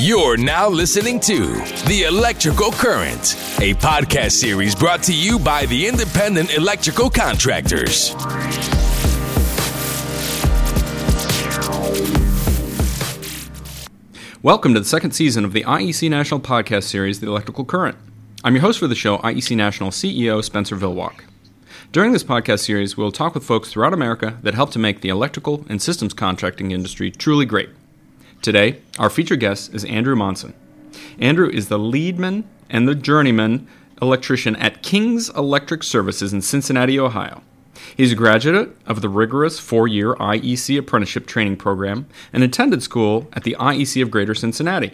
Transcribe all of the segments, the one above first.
You're now listening to The Electrical Current, a podcast series brought to you by the Independent Electrical Contractors. Welcome to the second season of the IEC National podcast series, The Electrical Current. I'm your host for the show, IEC National CEO Spenser Villwock. During this podcast series, we'll talk with folks throughout America that help to make the electrical and systems contracting industry truly great. Today, our featured guest is Andrew Monson. Andrew is the leadman and the journeyman electrician at King's Electric Services in Cincinnati, Ohio. He's a graduate of the rigorous four year IEC apprenticeship training program and attended school at the IEC of Greater Cincinnati.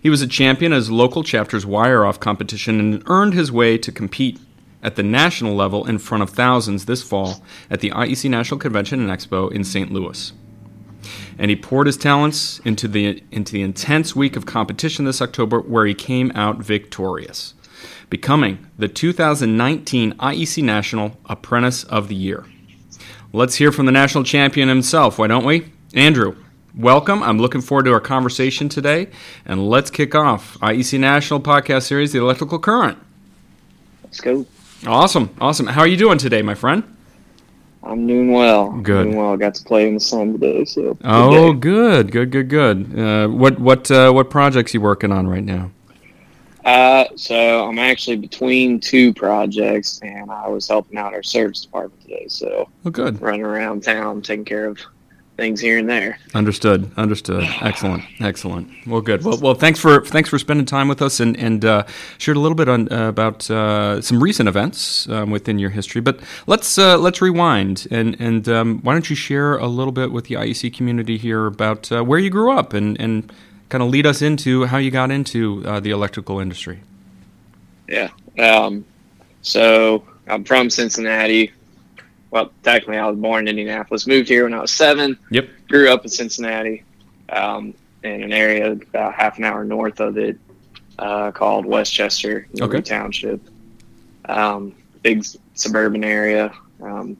He was a champion at his local chapter's wire off competition and earned his way to compete at the national level in front of thousands this fall at the IEC National Convention and Expo in St. Louis and he poured his talents into the into the intense week of competition this October, where he came out victorious, becoming the 2019 IEC National Apprentice of the Year. Let's hear from the national champion himself, why don't we? Andrew, welcome. I'm looking forward to our conversation today, and let's kick off IEC National podcast series, The Electrical Current. Let's go. Awesome, awesome. How are you doing today, my friend? I'm doing well. Good. Doing well. I got to play in the sun today, so. good Oh, day. good, good, good, good. Uh, what what uh, what projects you working on right now? Uh, so I'm actually between two projects, and I was helping out our service department today. So Oh, good. running around town, taking care of things here and there. Understood. Understood. Excellent. Excellent. Well, good. Well, well, thanks for thanks for spending time with us and and uh, shared a little bit on uh, about uh, some recent events um, within your history. But let's uh, let's rewind and and um, why don't you share a little bit with the IEC community here about uh, where you grew up and and kind of lead us into how you got into uh, the electrical industry. Yeah. Um, so I'm from Cincinnati. Well, technically, I was born in Indianapolis. Moved here when I was seven. Yep. Grew up in Cincinnati, um, in an area about half an hour north of it, uh, called Westchester Okay. Township. Um, big suburban area. Um,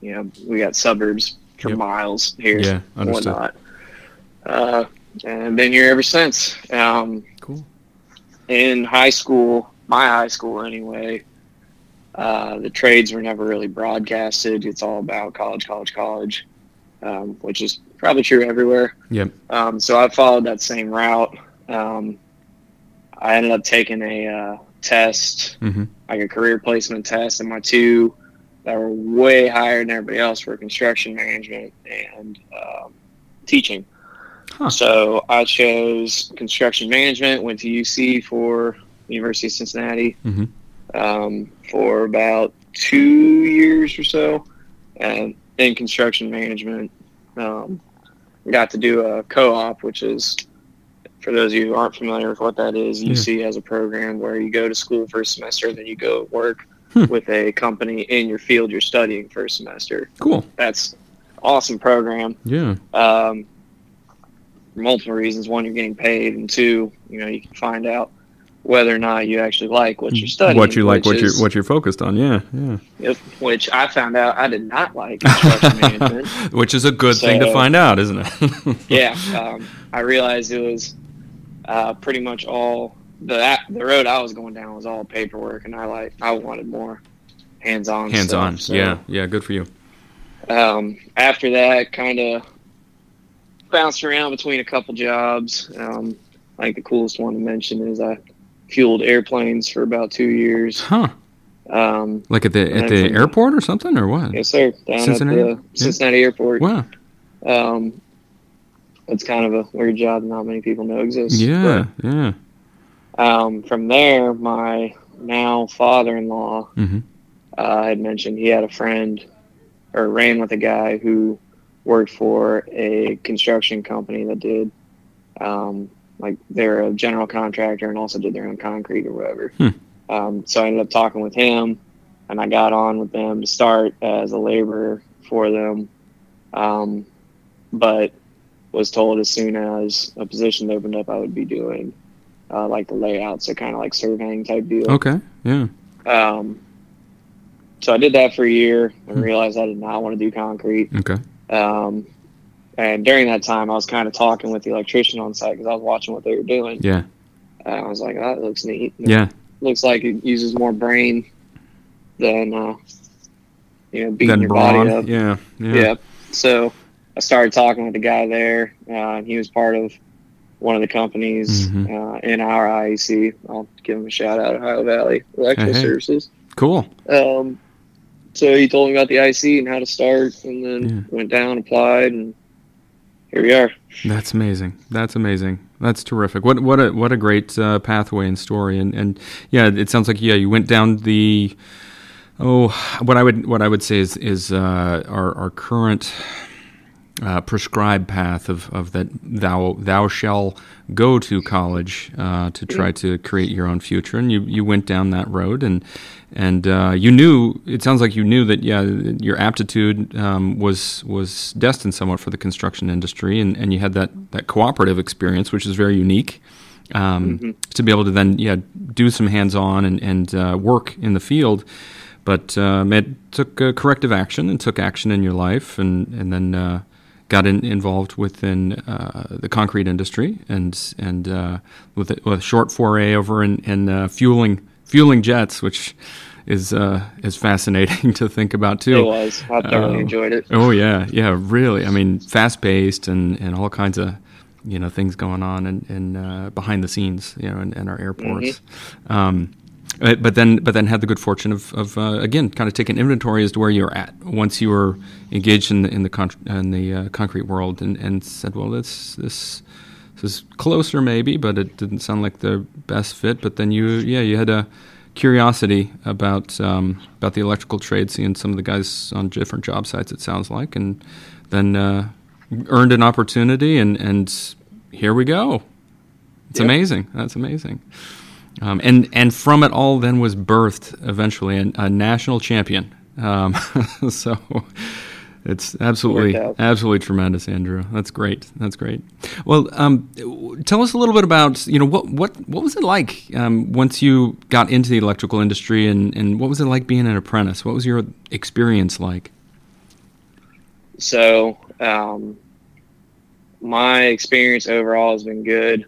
you know, we got suburbs for Yep. miles here. Yeah, and understood. whatnot. Uh, and been here ever since. Um, Cool. in high school, my high school anyway, uh, the trades were never really broadcasted. It's all about college, college, college, um, which is probably true everywhere. Yep. Um, so I followed that same route. Um, I ended up taking a uh, test, hmm like a career placement test, and my two that were way higher than everybody else were construction management and um, teaching. Huh. So I chose construction management. Went to UC for University of Cincinnati Mhm. Um, for about two years or so, and in construction management, um, got to do a co-op, which is for those of you who aren't familiar with what that is. Yeah. UC has a program where you go to school for a semester, then you go work Hmm. with a company in your field you're studying for a semester. Cool. That's awesome program Yeah. um, for multiple reasons. One, you're getting paid, and two, you know, you can find out whether or not you actually like what you're studying. What you like, what you're what you're focused on. Yeah. Yeah. Yep, which I found out I did not like construction management. Which is a good thing to find out, isn't it? Yeah, um, I realized it was uh, pretty much all the the road I was going down was all paperwork, and I like I wanted more hands-on. Hands on. stuff, so- Yeah. Yeah. Good for you. um, after that, kind of bounced around between a couple jobs. Um, I think the coolest one to mention is I fueled airplanes for about two years. Huh. Um, Like at the at the from- airport or something or what? yes, sir. Down Cincinnati? at the Cincinnati Airport. Wow. Um, it's kind of a weird job not many people know exists. Yeah. Yeah. Um, from there, my now father-in-law hmm uh, had mentioned he had a friend or ran with a guy who worked for a construction company that did um, like they're a general contractor and also did their own concrete or whatever. Hmm. Um, so I ended up talking with him and I got on with them to start as a laborer for them. Um, but was told as soon as a position opened up, I would be doing uh, like the layouts, so kind of like surveying type deal. Okay. Yeah. Um, so I did that for a year and Hmm. realized I did not want to do concrete. Okay. Um, and during that time, I was kind of talking with the electrician on site because I was watching what they were doing. Yeah. And I was like, "That looks neat." Yeah. looks like it uses more brain than uh, you know beating your brawn. body up. Yeah. Yeah. Yeah. So I started talking with the guy there. Uh, and he was part of one of the companies Mhm. uh, in our IEC. I'll give him a shout out, Ohio Valley Electrical Hey, hey. Services. Cool. Um, so he told me about the IC and how to start, and then Yeah. went down, applied, and here we are. That's amazing. That's amazing. That's terrific. What what a what a great uh, pathway and story. And and yeah, it sounds like yeah, you went down the oh, what I would what I would say is is uh, our our current uh, prescribed path of, of that thou thou shall go to college uh, to try to create your own future, and you, you went down that road, and and uh, you knew it sounds like you knew that yeah your aptitude um, was was destined somewhat for the construction industry, and, and you had that that cooperative experience, which is very unique. Um, To be able to then yeah do some hands on and and uh, work in the field, but um, it took uh, corrective action and took action in your life, and and then uh, got in, involved within uh, the concrete industry, and and uh, with, a, with a short foray over in, in uh, fueling fueling jets, which is uh, is fascinating to think about too. It was. I thoroughly Um, enjoyed it. Oh yeah, yeah, really. I mean, fast paced and, and all kinds of you know things going on and, and uh, behind the scenes, you know, in, in our airports. Um, uh, but then, but then had the good fortune of, of uh, again kind of taking inventory as to where you're at once you were engaged in the in the con- in the uh, concrete world, and, and said, well, this this this is closer maybe, but it didn't sound like the best fit. But then you, yeah, you had a curiosity about um, about the electrical trade, seeing some of the guys on different job sites. It sounds like, and then uh, earned an opportunity, and and here we go. It's Yep. amazing. That's amazing. Um, and and from it all, then was birthed eventually a, a national champion. Um, so it's absolutely absolutely tremendous, Andrew. That's great. That's great. Well, um, tell us a little bit about you know what what what was it like um, once you got into the electrical industry, and and what was it like being an apprentice? What was your experience like? So, um, my experience overall has been good.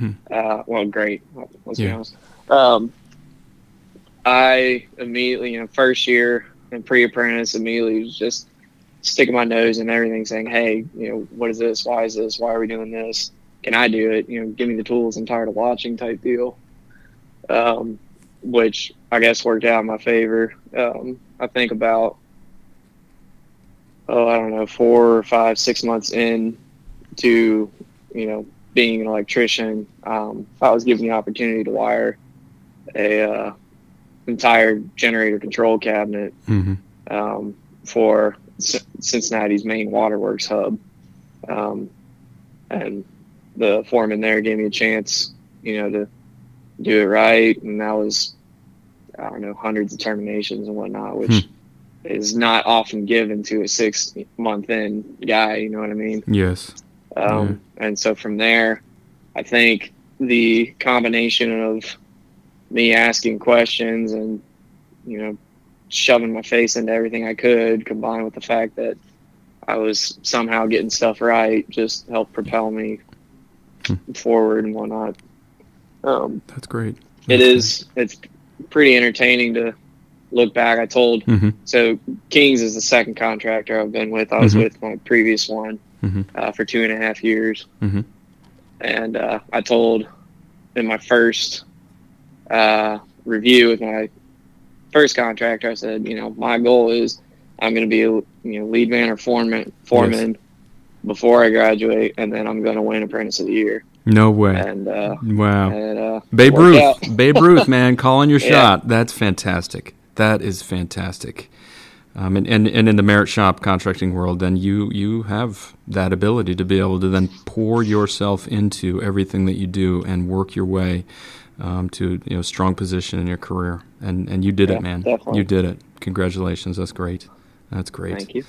Mhm. Uh, well, great. Let's be honest. Um, I immediately, you know, first year and pre-apprentice, immediately was just sticking my nose in everything, saying, "Hey, you know, what is this? Why is this? Why are we doing this? Can I do it? You know, give me the tools. I'm tired of watching." Type deal. Um, which I guess worked out in my favor. Um, I think about oh, I don't know, four or five, six months in to, you know, being an electrician, um, I was given the opportunity to wire a uh, entire generator control cabinet Mm-hmm. um, for C- Cincinnati's main waterworks hub. Um, and the foreman there gave me a chance, you know, to do it right. And that was, I don't know, hundreds of terminations and whatnot, which is not often given to a six month in guy. You know what I mean? Yes. Um, And so from there, I think the combination of me asking questions and, you know, shoving my face into everything I could, combined with the fact that I was somehow getting stuff right, just helped propel me forward and whatnot. Um, That's great. it is, it's pretty entertaining to look back. I told, Mm-hmm. so Kings is the second contractor I've been with. I was Mhm. with my previous one Mhm. uh, for two and a half years. Mhm. And uh, I told in my first uh, review with my first contractor, I said, you know, my goal is I'm going to be a you know lead man or foreman foreman before I graduate, and then I'm going to win Apprentice of the Year. No way. And uh, Wow. and uh, Babe Ruth. Babe Ruth, man, calling your Yeah. shot. That's fantastic. That is fantastic. Um, and, and, and in the merit shop contracting world, then you you have that ability to be able to then pour yourself into everything that you do and work your way um, to you know strong position in your career. And and you did Yeah, it, man. definitely. You did it. Congratulations. That's great. That's great. Thank you.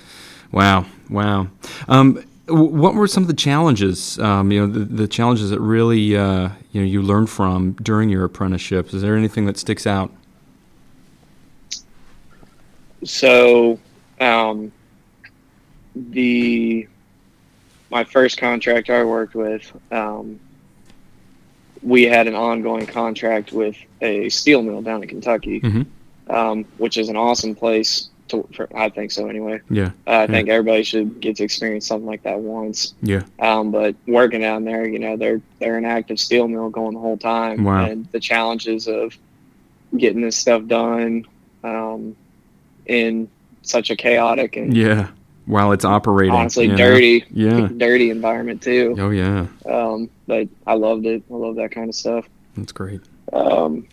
Wow, wow. Um, what were some of the challenges? Um, you know, the, the challenges that really uh, you know you learned from during your apprenticeship. Is there anything that sticks out? So, um, the my first contract I worked with, um, we had an ongoing contract with a steel mill down in Kentucky, Mhm. um, which is an awesome place. To, for, I think so anyway. Yeah. Uh, I think everybody should get to experience something like that once. Yeah. Um, but working down there, you know, they're they're an active steel mill going the whole time, Wow. and the challenges of getting this stuff done um, in such a chaotic and Yeah. While it's operating. honestly know? dirty, Yeah. dirty environment too. Oh yeah. Um, but I loved it. I love that kind of stuff. That's great. Um,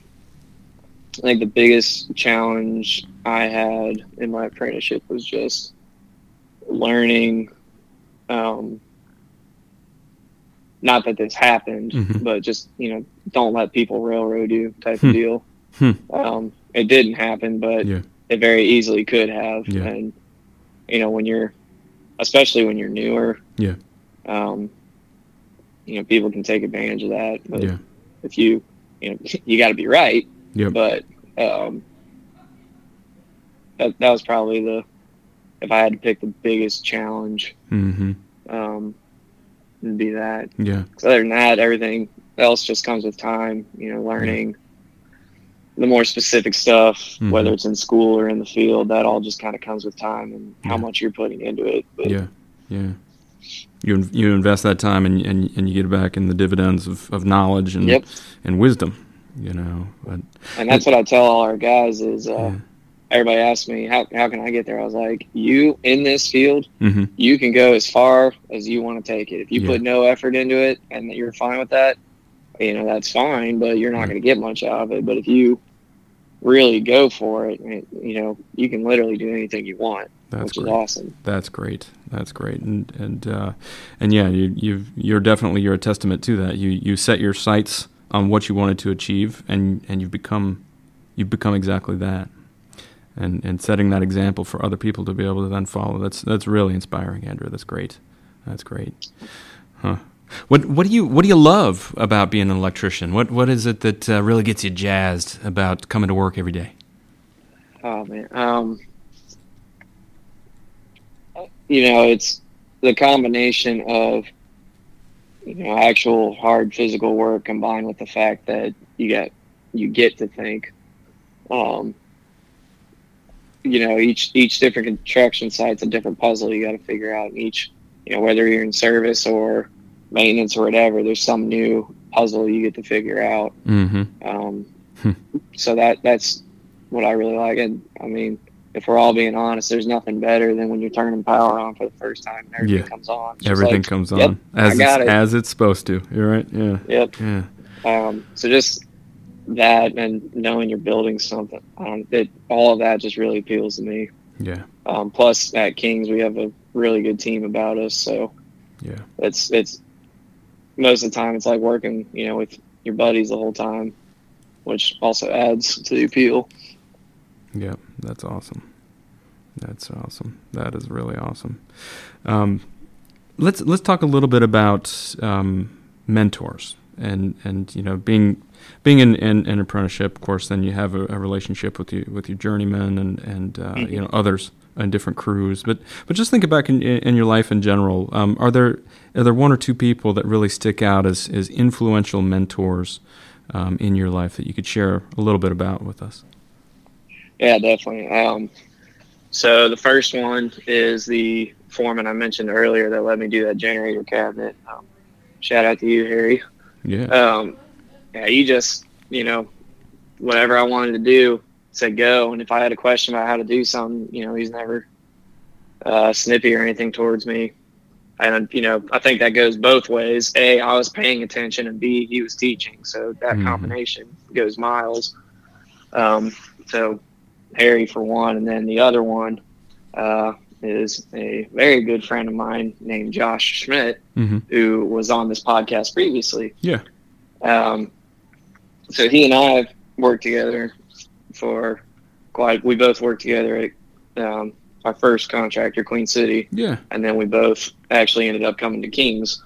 I think the biggest challenge I had in my apprenticeship was just learning. Um, not that this happened, Mhm. but just you know, don't let people railroad you type Hmm. of deal. Hmm. Um, it didn't happen, but Yeah. It very easily could have. Yeah. And you know, when you're, especially when you're newer, Yeah. um, you know, people can take advantage of that. But Yeah. if you, you know, you got to be right. Yeah. But um, that that was probably the, if I had to pick the biggest challenge, Mm-hmm. um, it'd be that. Yeah. other than that, everything else just comes with time. You know, learning the more specific stuff, Mhm. whether it's in school or in the field, that all just kind of comes with time and how Yeah. much you're putting into it. But Yeah. Yeah. You you invest that time and and, and you get it back in the dividends of, of knowledge and Yep. and wisdom. You know. But and that's what I tell all our guys is. Uh, Yeah. Everybody asks me how how can I get there? I was like, you in this field, mm-hmm. you can go as far as you want to take it. If you Yeah. put no effort into it and that you're fine with that, you know that's fine. But you're not Right. going to get much out of it. But if you really go for it, it, you know you can literally do anything you want, That's which great. is awesome. That's great. That's great. And and uh, and yeah, you you you're definitely you're a testament to that. You you set your sights on what you wanted to achieve, and and you've become you've become exactly that. And and setting that example for other people to be able to then follow. That's that's really inspiring, Andrew. That's great. That's great. What what do you what do you love about being an electrician? What what is it that uh, really gets you jazzed about coming to work every day? Oh man, um, you know it's the combination of you know actual hard physical work combined with the fact that you get you get to think. Um, you know, each each different construction site's a different puzzle you got to figure out. Each, you know, whether you're in service or maintenance or whatever, there's some new puzzle you get to figure out. Mm-hmm. Um, Hmm. so that that's what I really like. And I mean, if we're all being honest, there's nothing better than when you're turning power on for the first time and everything Yeah. comes on. It's Everything like, comes yep, on as it's, it. as it's supposed to. You're right. Yeah. Yep. Yeah. Um, so just that and knowing you're building something, um, it all of that just really appeals to me. Yeah. Um, plus at Kings, we have a really good team about us, so Yeah. it's it's most of the time it's like working, you know, with your buddies the whole time, which also adds to the appeal. Yeah. That's awesome. That's awesome. That is really awesome. Um, let's let's talk a little bit about um, mentors and and you know being being in, in an apprenticeship. Of course, then you have a, a relationship with you with your journeyman and and uh, Mhm. you know others in different crews. But but just think back in, in your life in general. Um, are there are there one or two people that really stick out as as influential mentors um, in your life that you could share a little bit about with us? Yeah, definitely. Um, so the first one is the foreman I mentioned earlier that let me do that generator cabinet. Um, shout out to you, Harry. Yeah. Um, yeah, he just, you know, whatever I wanted to do, said go. And if I had a question about how to do something, you know, he's never uh, snippy or anything towards me. And, you know, I think that goes both ways. A, I was paying attention, and B, he was teaching. So that Mhm. combination goes miles. Um, so Harry for one, and then the other one uh, is a very good friend of mine named Josh Schmidt, hmm who was on this podcast previously. Yeah. Um, so he and I have worked together for quite. We both worked together at um, our first contractor, Queen City, Yeah. and then we both actually ended up coming to Kings.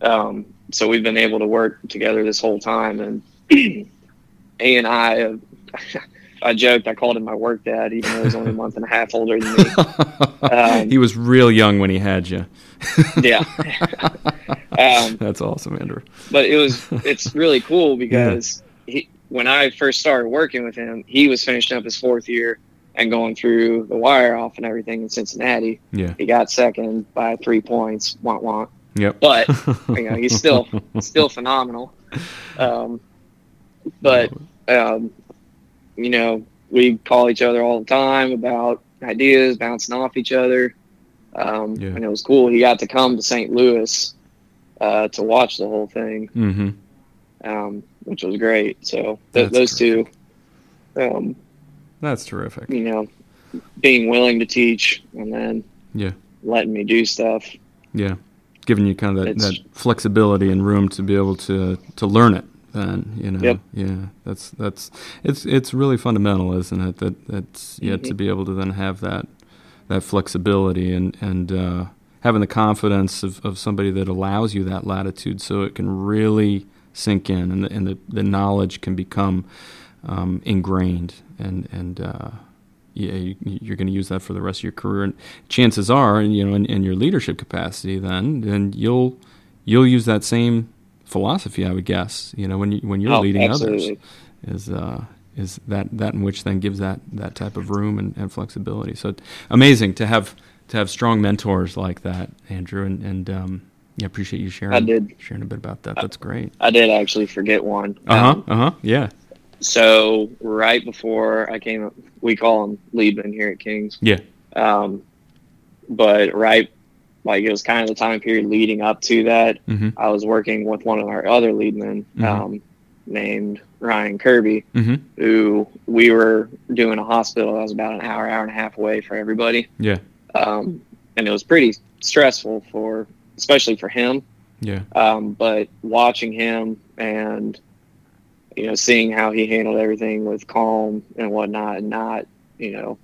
Um, so we've been able to work together this whole time, and he and I, have, I joked I called him my work dad, even though he's only a month and a half older than me. Um, he was real young when he had you. yeah. um, That's awesome, Andrew. but it was it's really cool because he when I first started working with him, he was finishing up his fourth year and going through the wire off and everything in Cincinnati. Yeah. He got second by three points. Want want. Yep. But you know he's still still phenomenal. Um, but um, you know we call each other all the time about ideas, bouncing off each other. Um, Yeah. And it was cool. He got to come to St. Louis uh, to watch the whole thing, Mm-hmm. um, which was great. So th- those two, um, That's terrific. you know, being willing to teach and then Yeah. letting me do stuff. Yeah, giving you kind of that, that flexibility and room to be able to to learn it. Then you know, Yep. yeah, that's that's it's it's really fundamental, isn't it? That that's yeah to be able to then have that that flexibility and and uh, having the confidence of, of somebody that allows you that latitude, so it can really sink in and the, and the, the knowledge can become um, ingrained and and uh, yeah, you, you're going to use that for the rest of your career. And chances are, you know, in, in your leadership capacity, then then you'll you'll use that same philosophy, I would guess. You know, when you when you're Oh, leading absolutely. others, is uh, is that that in which then gives that that type of room and, and flexibility. So amazing to have to have strong mentors like that, Andrew, and and um, yeah, appreciate you sharing I did. sharing a bit about that. That's great. I did actually forget one. Uh huh. Um, Uh huh. Yeah. so right before I came, up, we call him leadman here at Kings. Yeah. Um, but right, like it was kind of the time period leading up to that. Mm-hmm. I was working with one of our other leadmen Mhm. um, named Ryan Kirby, Mm-hmm. who we were doing a hospital that was about an hour, hour and a half away for everybody. Yeah. Um, and it was pretty stressful for, especially for him. Yeah. Um, but watching him and, you know, seeing how he handled everything with calm and whatnot and not, you know,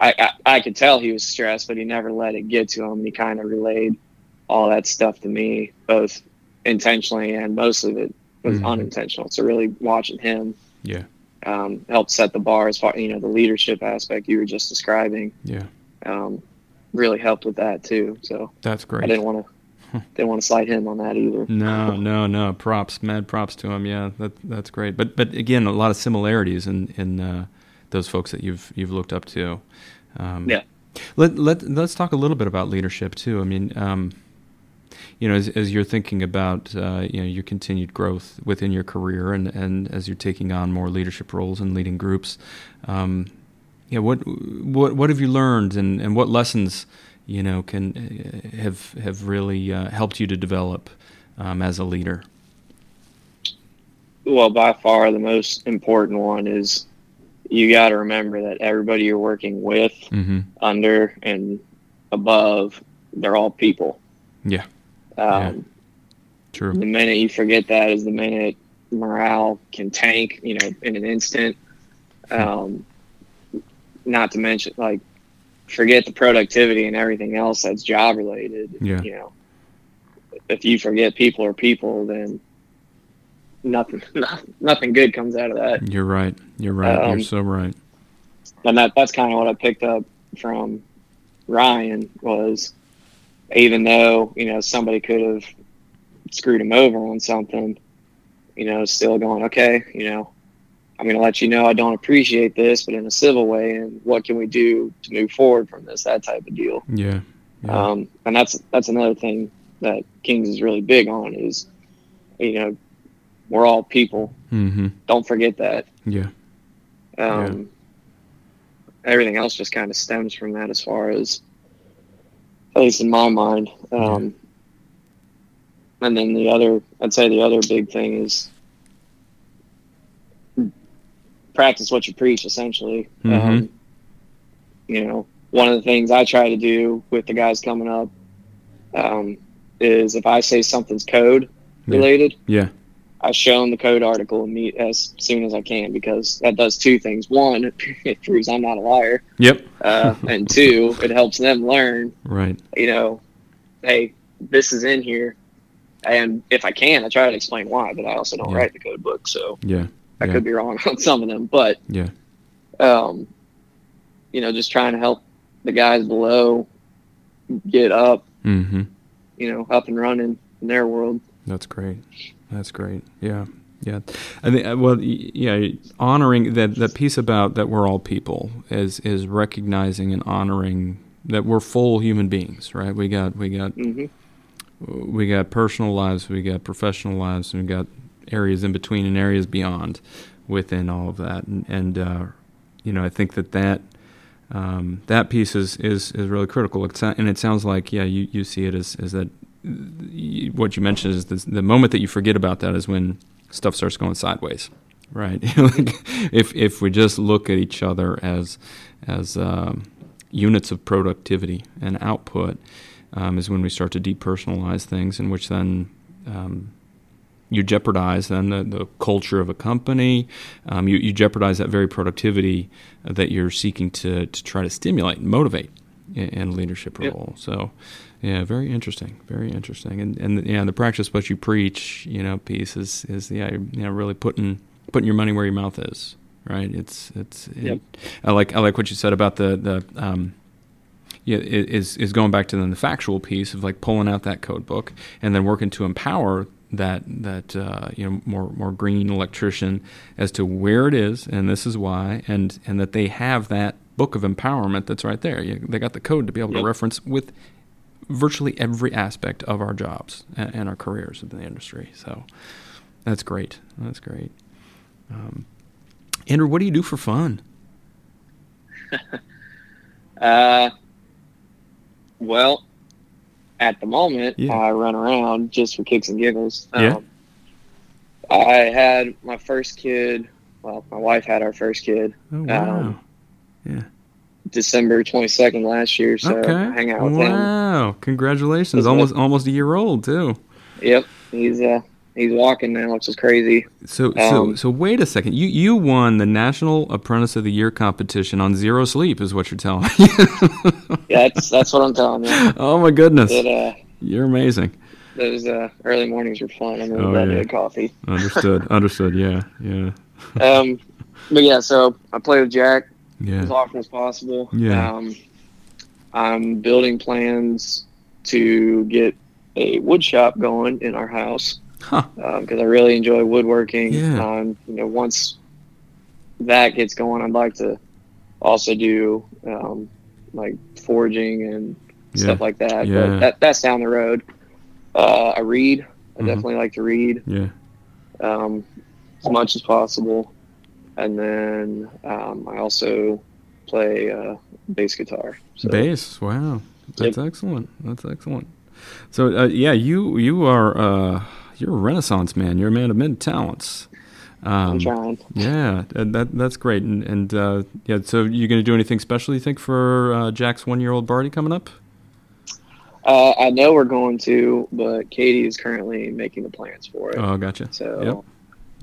I, I, I could tell he was stressed, but he never let it get to him. He kind of relayed all that stuff to me, both intentionally and most of it was Mhm. unintentional. So really watching him Yeah. um, helped set the bar as far, you know, the leadership aspect you were just describing Yeah. um, really helped with that too. So That's great. I didn't want to didn't want to slight him on that either. No, no, no. Props, mad props to him. Yeah, that that's great. But but again, a lot of similarities in in uh, those folks that you've you've looked up to. Um, Yeah. Let let let's talk a little bit about leadership too. I mean, um, you know, as, as you're thinking about uh, you know your continued growth within your career, and and as you're taking on more leadership roles and leading groups, um, yeah, what what what have you learned, and and what lessons? you know, can uh, have have really uh, helped you to develop um, as a leader? Well, by far the most important one is you got to remember that everybody you're working with, Mm-hmm. under, and above, they're all people. Yeah. Um, True. The minute you forget that is the minute morale can tank, you know, in an instant. Um, not to mention, like, forget the productivity and everything else that's job related. Yeah. You know, if you forget people are people, then nothing, nothing good comes out of that. You're right. You're right. Um, You're so right. And that that's kind of what I picked up from Ryan was, even though you know somebody could have screwed him over on something, you know, still going okay, you know. I'm going to let you know I don't appreciate this, but in a civil way, and what can we do to move forward from this? That type of deal. Yeah. yeah. Um, and that's that's another thing that Kings is really big on is, you know, we're all people. mm-hmm. Don't forget that. Yeah. Um, Everything else just kind of stems from that, as far as, at least in my mind. Um, And then the other, I'd say the other big thing is practice what you preach, essentially. Mhm. Um, you know, one of the things I try to do with the guys coming up um, is if I say something's code Yeah. related, Yeah. I show them the code article and meet as soon as I can because that does two things. One, it proves I'm not a liar, Yep. uh, and two, it helps them learn. Right. You know, hey, this is in here, and if I can, I try to explain why. But I also don't Yeah. write the code book, so Yeah. I yeah. could be wrong on some of them. But Yeah. um, you know, just trying to help the guys below get up, Mm-hmm. you know, up and running in their world. That's great. That's great. Yeah. Yeah. I think, uh, well, yeah, honoring that, that piece about that we're all people is, is recognizing and honoring that we're full human beings, right? We got, we got, hmm we got personal lives, we got professional lives, and we got areas in between and areas beyond within all of that. And, and uh, you know, I think that that, um, that piece is, is, is really critical. It's, and it sounds like, yeah, you, you see it as, as that y- what you mentioned is this, the moment that you forget about that is when stuff starts going sideways, right? if if we just look at each other as as um, units of productivity and output, um, is when we start to depersonalize things, in which then um, you jeopardize then the, the culture of a company. Um, you, you jeopardize that very productivity that you're seeking to, to try to stimulate and motivate in, in a leadership Yep. role. So, yeah, very interesting, very interesting. And and yeah, the practice what you preach, you know, piece is is yeah, you know, really putting putting your money where your mouth is. Right. It's it's. Yep. It, I like I like what you said about the the. Um, yeah, is is going back to then the factual piece of like pulling out that code book and then working to empower that that uh, you know more more green electrician as to where it is and this is why and and that they have that book of empowerment that's right there. You, they got the code to be able to reference with virtually every aspect of our jobs and, and our careers in the industry. So that's great. That's great. Um, Andrew, what do you do for fun? Uh, well, at the moment, Yeah. I run around just for kicks and giggles. Yeah. Um, I had my first kid. Well, my wife had our first kid Oh wow. Um, yeah. December 22nd last year. So okay. I hang out with him. wow. Congratulations. It? Almost almost a year old too. Yep. He's uh he's walking now, which is crazy. So so Um, so wait a second. You you won the National Apprentice of the Year competition on zero sleep is what you're telling me. Yeah, that's that's what I'm telling you. oh my goodness. It, uh, You're amazing. those uh, early mornings were fun. I'm Oh, really glad yeah. get coffee. Understood. Understood. Yeah. Yeah. Um, but yeah, so I play with Jack Yeah. as often as possible. Yeah. Um, I'm building plans to get a wood shop going in our house Huh. because I really enjoy woodworking. Yeah. Um, you know, once that gets going, I'd like to also do um, like forging and Yeah. stuff like that. Yeah. But that, that's down the road. Uh, I read. I Mhm. definitely like to read Yeah. um, as much as possible. And then um, I also play uh, bass guitar. So, Bass. Wow. That's excellent. That's excellent. So uh, yeah, you you are uh, you're a renaissance man. You're a man of many talents. I'm Um, trying. yeah, that that's great. And, and uh, yeah, so you're going to do anything special? You think for uh, Jack's one year old Barty coming up? Uh, I know we're going to, but Katie is currently making the plans for it. Oh, gotcha. so Yep,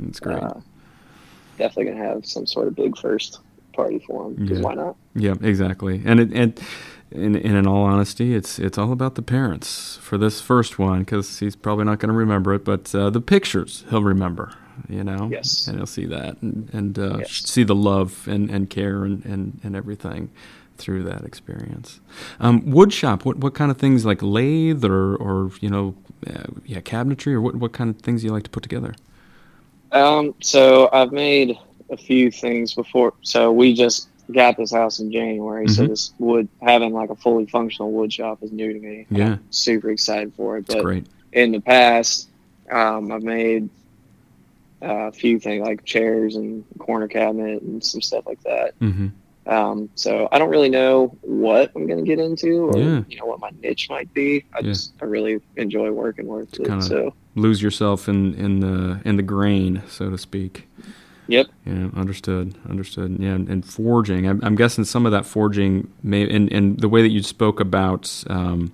that's great. uh, definitely gonna have some sort of big first party for him. Because Yeah. why not? Yeah, exactly. And it, and in, in in all honesty, it's it's all about the parents for this first one because he's probably not going to remember it, but uh, the pictures he'll remember. You know, Yes. and he'll see that and, and uh, Yes. see the love and, and care and, and, and everything through that experience. Um, wood shop. What what kind of things like lathe or or you know, uh, yeah, cabinetry or what what kind of things do you like to put together? Um, so I've made a few things before. So we just got this house in January. So Mhm. this wood having like a fully functional wood shop is new to me. Yeah. I'm super excited for it. It's But great. in the past, um, I've made uh, a few things like chairs and corner cabinet and some stuff like that. hmm Um, so I don't really know what I'm going to get into or Yeah. you know what my niche might be. I Yeah. just I really enjoy working with it. So Lose yourself in in the in the grain, so to speak. Yep, Yeah, understood, understood. Yeah, and, and forging. I'm, I'm guessing some of that forging may, and, and the way that you spoke about, um,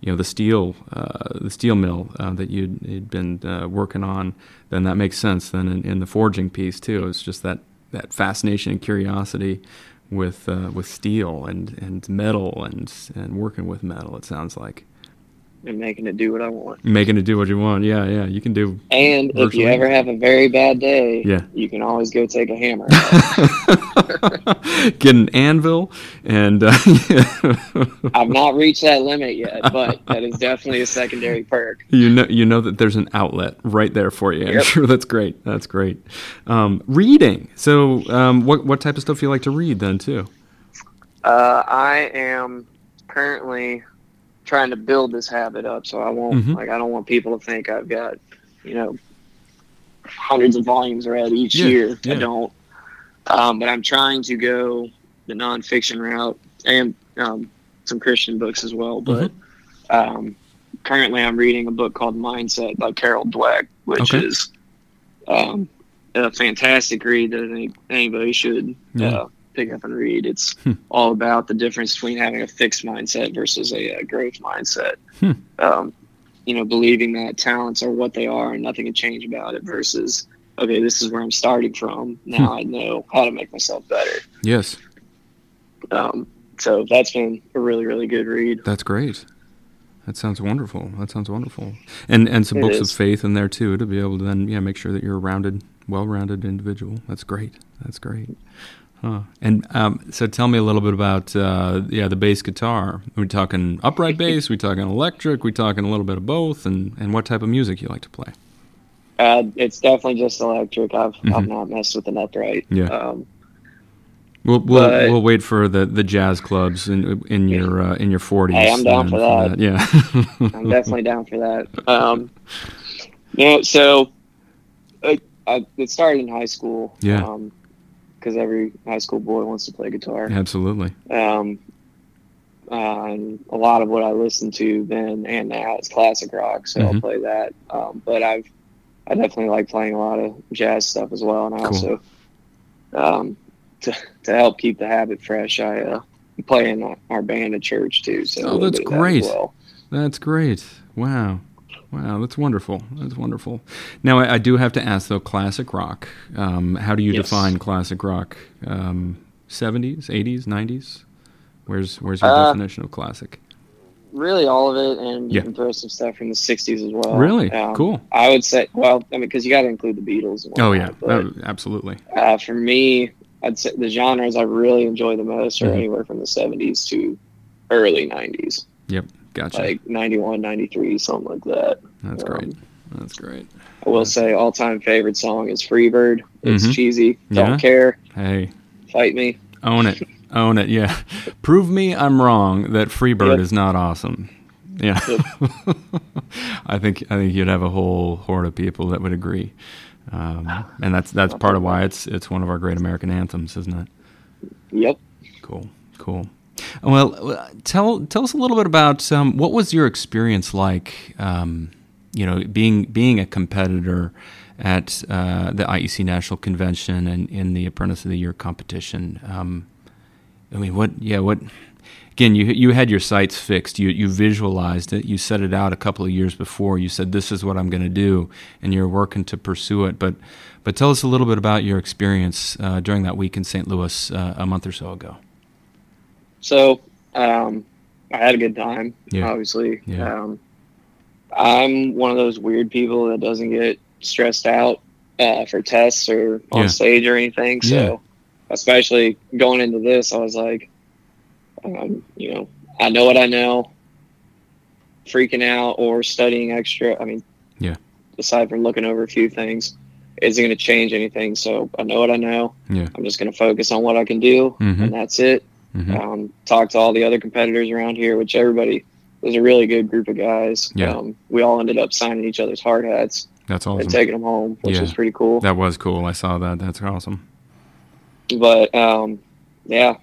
you know, the steel, uh, the steel mill uh, that you'd, you'd been uh, working on, then that makes sense. Then in, in the forging piece too, it's just that, that fascination and curiosity with uh, with steel and, and metal and and working with metal. It sounds like. And making it do what I want. Making it do what you want. Yeah, yeah. You can do. And if you ever have a very bad day, Yeah. you can always go take a hammer. Get an anvil and. Uh, I've not reached that limit yet, but that is definitely a secondary perk. You know, you know that there's an outlet right there for you. I'm Yep. sure that's great. That's great. Um, reading. So, um, what what type of stuff do you like to read then too? Uh, I am currently trying to build this habit up, so I won't Mhm. like I don't want people to think I've got you know hundreds of volumes read each Yeah, year. yeah. I don't, um, but I'm trying to go the nonfiction route and um, some Christian books as well. But Mm-hmm. um, currently, I'm reading a book called Mindset by Carol Dweck, which Okay. is um, a fantastic read that anybody should Yeah. uh, pick up and read. It's Hmm. all about the difference between having a fixed mindset versus a, uh growth mindset. Hmm. Um, you know, believing that talents are what they are and nothing can change about it versus, okay, this is where I'm starting from. Now Hmm. I know how to make myself better. Yes, Um, so that's been a really, really good read. that's great. That sounds wonderful. That sounds wonderful. And and some It books is. of faith in there too to be able to then yeah make sure that you're a rounded, well-rounded individual. That's great. That's great. Huh. And um, so tell me a little bit about uh, yeah the bass guitar. Are we talking upright bass? we talking electric? We talking a little bit of both? And and what type of music you like to play? Uh, it's definitely just electric. I've, Mhm. I've not messed with an upright. Yeah. Um, We'll we'll, But- we'll wait for the, the jazz clubs in in your uh, in your forties. Hey, I'm down for that. Yeah, I'm definitely down for that. Um, you know, so I, I, it started in high school. Yeah. Because every high school boy wants to play guitar. absolutely. Um, uh, and a lot of what I listen to then and now is classic rock, so Mhm. I'll play that. Um, but I've I definitely like playing a lot of jazz stuff as well, and I Cool. also um, to to help keep the habit fresh, I uh, play in our band at church too. So Oh, that's of that great. well. That's great. Wow. Wow, that's wonderful. That's wonderful. Now, I, I do have to ask though, classic rock. Um, how do you Yes. define classic rock? Seventies, eighties, nineties? Where's Where's your Uh, definition of classic? Really, all of it, and Yeah. you can throw some stuff from the '60s as well. Really? Um, Cool. I would say, well, I mean, because you got to include the Beatles. And Oh yeah, but, Oh, absolutely. uh, for me, I'd say the genres I really enjoy the most are Mhm. anywhere from the 70s to early 90s, Yep, gotcha. like 91, 93, something like that. that's um, great. That's great. I will say all time favorite song is Free Bird. It's Mhm. cheesy. Yeah? Don't care. Hey, Fight me. own it, own it. Yeah, prove me I'm wrong that Free Bird Yep. is not awesome. Yeah, I think I think you'd have a whole horde of people that would agree, um, and that's that's part of why it's it's one of our great American anthems, isn't it? Yep. Cool, cool. Well, uh, tell tell us a little bit about um, what was your experience like. Um, you know, being being a competitor at uh, the IEC National Convention and in the Apprentice of the Year competition. Um, I mean, what? Yeah, what? Again, you you had your sights fixed. You you visualized it. You set it out a couple of years before. You said, "This is what I'm going to do," and you're working to pursue it. But but tell us a little bit about your experience uh, during that week in St. Louis uh, a month or so ago. So um, I had a good time, Yeah. obviously. Yeah. Um, I'm one of those weird people that doesn't get stressed out uh, for tests or on Yeah. stage or anything. So, especially going into this, I was like, um, you know, I know what I know. Freaking out or studying extra. I mean, Yeah. Aside from looking over a few things, isn't going to change anything. So I know what I know. Yeah. I'm just going to focus on what I can do, Mhm. and that's it hmm um, talked to all the other competitors around here, which everybody was a really good group of guys. Yeah. Um, we all ended up signing each other's hard hats That's and awesome. taking them home, which Yeah. was pretty cool. That was cool. I saw that. That's awesome. But um, yeah,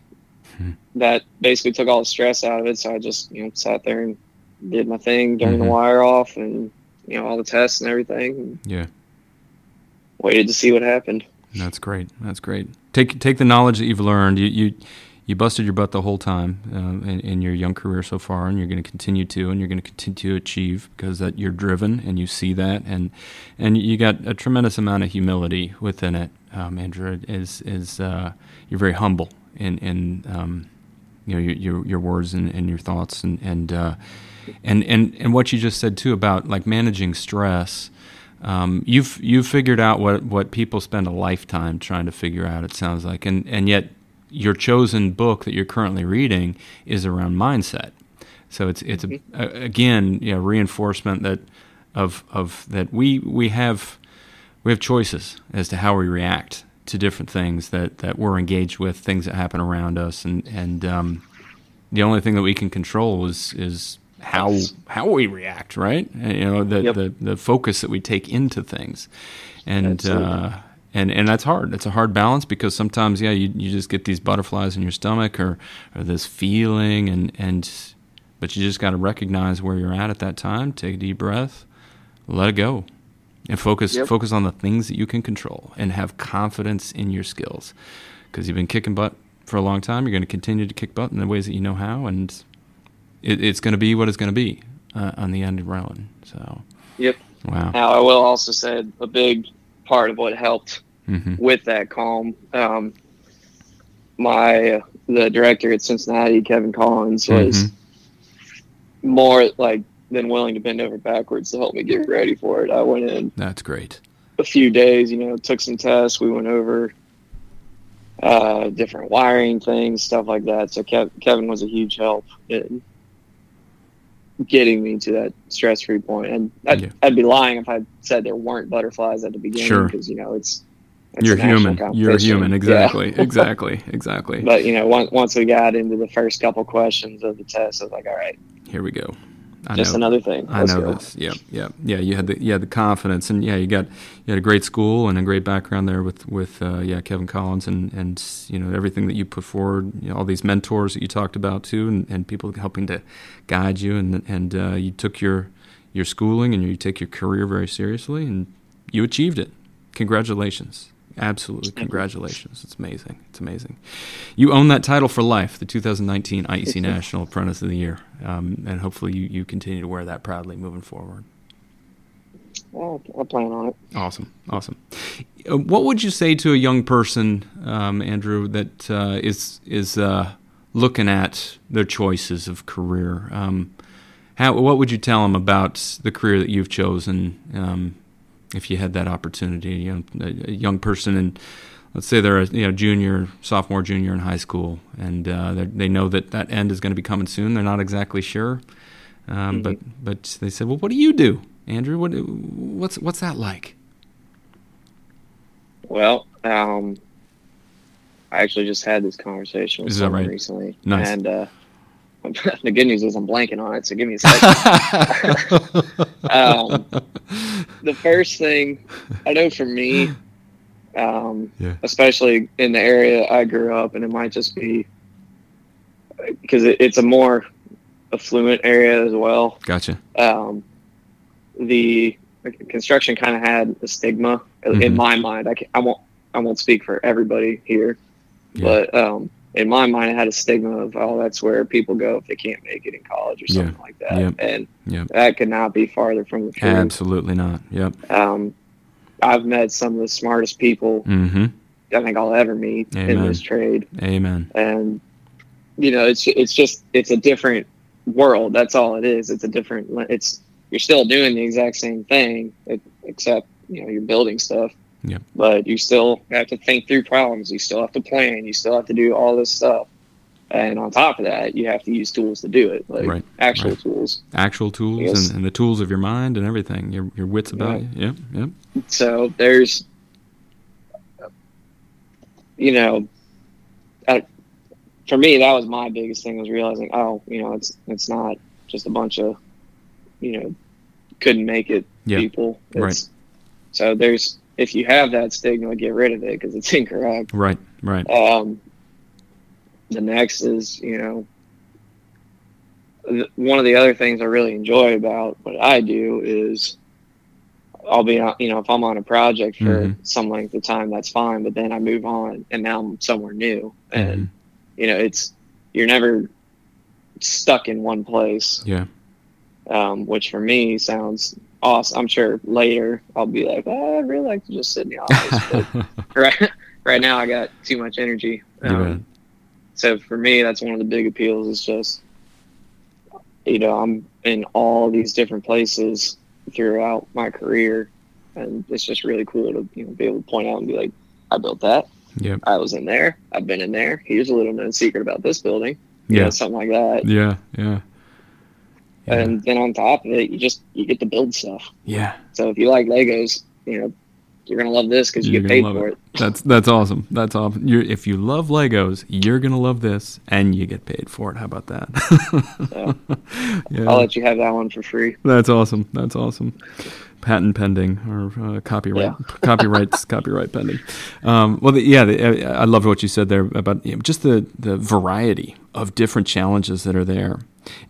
Hmm. that basically took all the stress out of it. So I just you know sat there and did my thing, turned Mhm. the wire off, and you know all the tests and everything. And Yeah. waited to see what happened. That's great. That's great. Take take the knowledge that you've learned. You you, you busted your butt the whole time uh, in, in your young career so far, and you're going to continue to, and you're going to continue to achieve because that you're driven and you see that, and and you got a tremendous amount of humility within it. Um, Andrew is is uh, you're very humble in in um, you know your your, your words and, and your thoughts and and uh, and and and what you just said too about like managing stress. Um, you've you've figured out what what people spend a lifetime trying to figure out. It sounds like, and and yet your chosen book that you're currently reading is around mindset. So it's it's a, Mm-hmm. a, again you know, reinforcement that of of that we we have we have choices as to how we react to different things that, that we're engaged with, things that happen around us, and and um, the only thing that we can control is is how how we react, right? You know, the, Yep. the the focus that we take into things, and uh, and and that's hard. It's a hard balance because sometimes, yeah, you you just get these butterflies in your stomach or or this feeling, and and but you just got to recognize where you're at at that time. Take a deep breath, let it go, and focus Yep. focus on the things that you can control, and have confidence in your skills, because you've been kicking butt for a long time. You're going to continue to kick butt in the ways that you know how, and it, it's going to be what it's going to be uh, on the end of Rowan. So, Yep. wow. Now, I will also say a big part of what helped hmm with that calm, um, my the director at Cincinnati, Kevin Collins, was Mhm. more like than willing to bend over backwards to help me get ready for it. I went in That's great. a few days, you know, took some tests. We went over uh, different wiring things, stuff like that. So Kev- Kevin was a huge help in getting me to that stress-free point. And I'd, Yeah. I'd be lying if I said there weren't butterflies at the beginning Sure. because you know it's, it's You're human. You're human. Yeah. Exactly. exactly. Exactly. But you know, once once we got into the first couple questions of the test, I was like, all right, Here we go. I just know. another thing. I Let's know go. this. Yeah, yeah, yeah. You had the you had the confidence, and yeah, you got you had a great school and a great background there with with uh, yeah Kevin Collins and and you know everything that you put forward, you know, all these mentors that you talked about too, and, and people helping to guide you, and and uh, you took your your schooling and you take your career very seriously, and you achieved it. Congratulations. Absolutely, congratulations! It's amazing. It's amazing. You own that title for life, the 2019 IEC National Apprentice of the Year, um, and hopefully you, you continue to wear that proudly moving forward. Well, I plan on it. Awesome, awesome. Uh, What would you say to a young person, um, Andrew, that uh, is is uh, looking at their choices of career? Um, how what would you tell them about the career that you've chosen? If you had that opportunity, you know, a, young person, and let's say they're a you know junior, sophomore, junior in high school, and uh, they're- know that that end is going to be coming soon. They're not exactly sure, um, but but they said, well, what do you do, Andrew? What what's what's that like? Well, um, I actually just had this conversation with Is someone right? recently, Nice. and uh, the good news is I'm blanking on it. So give me a second. um, the first thing I know for me, um, Yeah. especially in the area I grew up, and it might just be because it, it's a more affluent area as well. Gotcha. Um, the construction kind of had a stigma in Mhm. my mind. I, I won't I won't speak for everybody here, Yeah. but um, in my mind, it had a stigma of oh, that's where people go if they can't make it in college or something like that, Yep. and Yep. that could not be farther from the truth. Absolutely not. Yep. Um, I've met some of the smartest people Mm-hmm. I think I'll ever meet in this trade, Amen. and you know, it's it's just it's a different world. That's all it is. It's a different. It's you're still doing the exact same thing, except you know you're building stuff. Yep. But you still have to think through problems. You still have to plan. You still have to do all this stuff. And on top of that, you have to use tools to do it, like Right, actual right. tools. Actual tools and, and the tools of your mind and everything. Your your wits about Right. you. Yep. Yep. So there's, you know, I, for me that was my biggest thing was realizing, oh, you know, it's it's not just a bunch of, you know, couldn't make it Yeah. people. It's, Right. So there's if you have that stigma, get rid of it because it's incorrect. Right. Right. Um, the next is, you know, th- one of the other things I really enjoy about what I do is I'll be, on- you know, if I'm on a project for Mhm. some length of time, that's fine. But then I move on and now I'm somewhere new. And, Mhm. you know, it's, you're never stuck in one place, Yeah. um, which for me sounds awesome. I'm sure later I'll be like, oh, I'd really like to just sit in the office. but right, right now I got too much energy. Um, so for me, that's one of the big appeals is just you know, I'm in all these different places throughout my career, and it's just really cool to you know be able to point out and be like, I built that. Yep. I was in there. I've been in there. Here's a little known secret about this building. You Yeah. know, something like that. Yeah. Yeah. Yeah. And then on top of it, you just you get to build stuff. Yeah. So if you like Legos, you know, you're gonna love this because you get paid for it. it. That's that's awesome. That's awesome. You're, if you love Legos, you're gonna love this, and you get paid for it. How about that? So yeah. I'll let you have that one for free. That's awesome. That's awesome. Patent pending or uh, copyright, copyrights, copyright pending. Um, well, the, yeah, the, I I love what you said there about you know, just the the variety of different challenges that are there,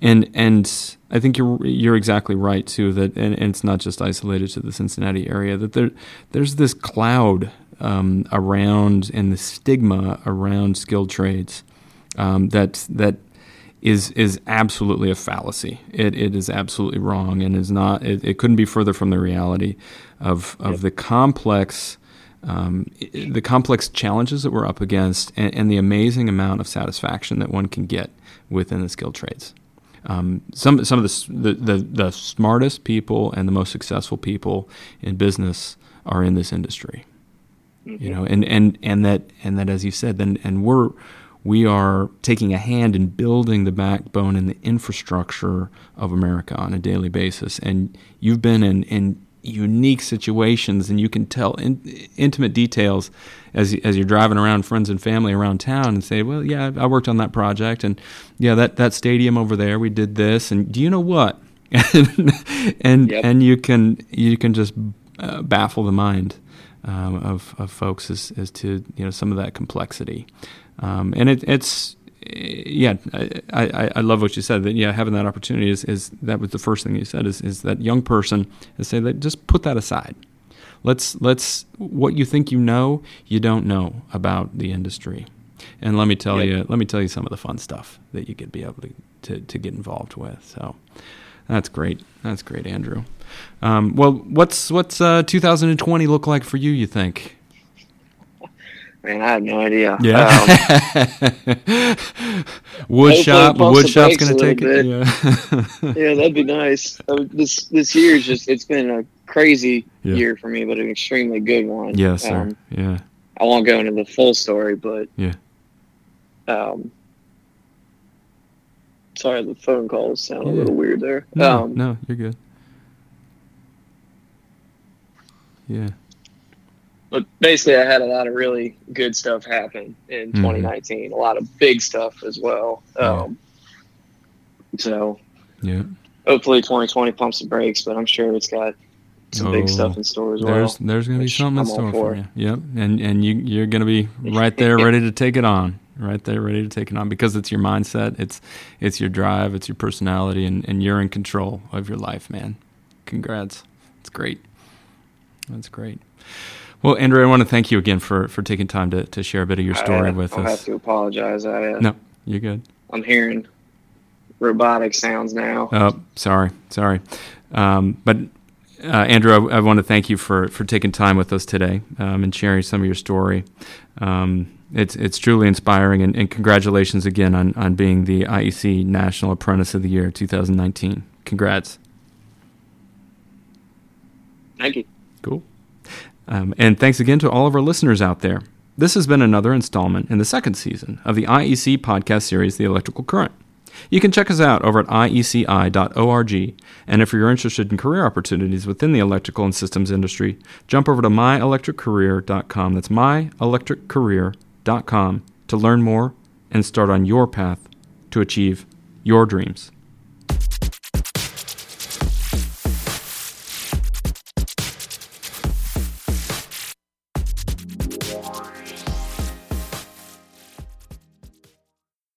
and and I think you're you're exactly right too. That and, and it's not just isolated to the Cincinnati area. That there there's this cloud um, around and the stigma around skilled trades um, that that is is absolutely a fallacy. It it is absolutely wrong and is not. It, it couldn't be further from the reality of of the complex. Um, the complex challenges that we're up against, and, and the amazing amount of satisfaction that one can get within the skilled trades. Um, some some of the, the, the the smartest people and the most successful people in business are in this industry. You know and and and that and that as you said then and we're we are taking a hand in building the backbone and the infrastructure of America on a daily basis. And you've been in in unique situations and you can tell in, intimate details as as you're driving around friends and family around town and say well yeah I worked on that project and yeah that that stadium over there we did this and do you know what and and, Yep. and you can you can just uh, baffle the mind um, of, of folks as, as to you know some of that complexity, um, and it, it's yeah I, I, I love what you said that yeah having that opportunity is, is that was the first thing you said is, is that young person is say that just put that aside. Let's let's what you think you know you don't know about the industry. And let me tell you let me tell you some of the fun stuff that you could be able to, to, to get involved with so. That's great. That's great Andrew. Um, well what's what's uh, 2020 look like for you you think Man, I have no idea. Um, wood shop wood shop's gonna a take it yeah yeah, that'd be nice. Uh, this this year's just it's been a crazy Yeah. year for me, but an extremely good one. yes sir Um, yeah I won't go into the full story, but Yeah. Um, sorry, the phone calls sound Yeah. a little weird there. no, um, no you're good yeah but basically, I had a lot of really good stuff happen in Mhm. 2019. A lot of big stuff as well. Yeah. Um, so yeah hopefully 2020 pumps the brakes, but I'm sure it's got some Oh, big stuff in store as There's well. there's going to be something in I'm all store for for. you. Yep, and and you you're going to be right there, ready to take it on. Right there, ready to take it on because it's your mindset, it's it's your drive, it's your personality, and, and you're in control of your life, man. Congrats, it's great. That's great. Well, Andrew, I want to thank you again for for taking time to, to share a bit of your story I, with I'll us. have to apologize. I, uh, No, you're good. I'm hearing robotic sounds now. Oh, sorry, sorry. Um, but uh, Andrew, I, I want to thank you for, for taking time with us today um, and sharing some of your story. Um, it's it's truly inspiring, and, and congratulations again on, on being the IEC National Apprentice of the Year 2019. Congrats. Thank you. Cool. Um, and thanks again to all of our listeners out there. This has been another installment in the second season of the IEC podcast series, The Electrical Current. You can check us out over at ieci.org. And if you're interested in career opportunities within the electrical and systems industry, jump over to myelectriccareer.com. That's myelectriccareer.com to learn more and start on your path to achieve your dreams.